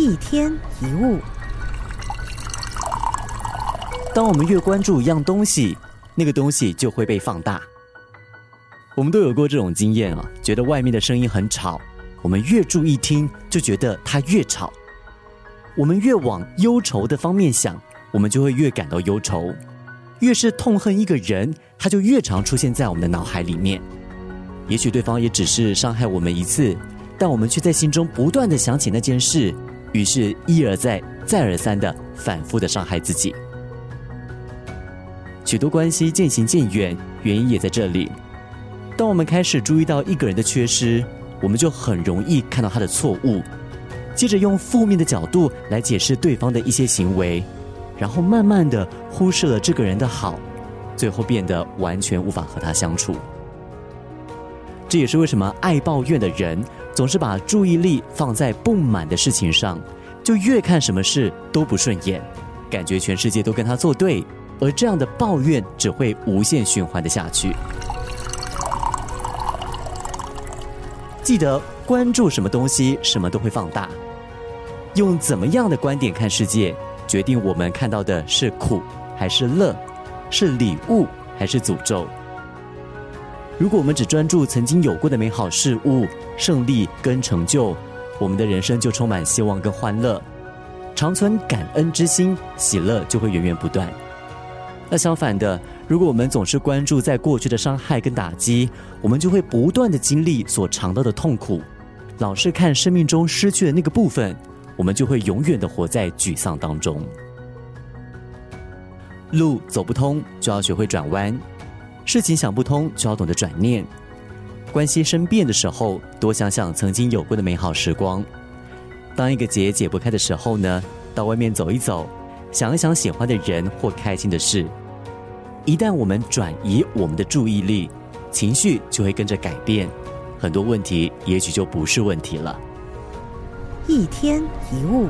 一天一物。当我们越关注一样东西，那个东西就会被放大。我们都有过这种经验啊，觉得外面的声音很吵，我们越注意听，就觉得它越吵。我们越往忧愁的方面想，我们就会越感到忧愁。越是痛恨一个人，他就越常出现在我们的脑海里面。也许对方也只是伤害我们一次，但我们却在心中不断的想起那件事，于是一而再、再而三的反复的伤害自己。许多关系渐行渐远，原因也在这里。当我们开始注意到一个人的缺失，我们就很容易看到他的错误，接着用负面的角度来解释对方的一些行为，然后慢慢的忽视了这个人的好，最后变得完全无法和他相处。这也是为什么爱抱怨的人总是把注意力放在不满的事情上，就越看什么事都不顺眼，感觉全世界都跟他作对，而这样的抱怨只会无限循环的下去。记得关注什么东西，什么都会放大。用怎么样的观点看世界，决定我们看到的是苦还是乐，是礼物还是诅咒。如果我们只专注曾经有过的美好事物、胜利跟成就，我们的人生就充满希望跟欢乐，常存感恩之心，喜乐就会源源不断。那相反的，如果我们总是关注在过去的伤害跟打击，我们就会不断的经历所尝到的痛苦，老是看生命中失去的那个部分，我们就会永远的活在沮丧当中。路走不通，就要学会转弯；事情想不通，就要懂得转念。关系生变的时候，多想想曾经有过的美好时光。当一个结解不开的时候呢，到外面走一走，想一想喜欢的人或开心的事。一旦我们转移我们的注意力，情绪就会跟着改变，很多问题也许就不是问题了。一天一物。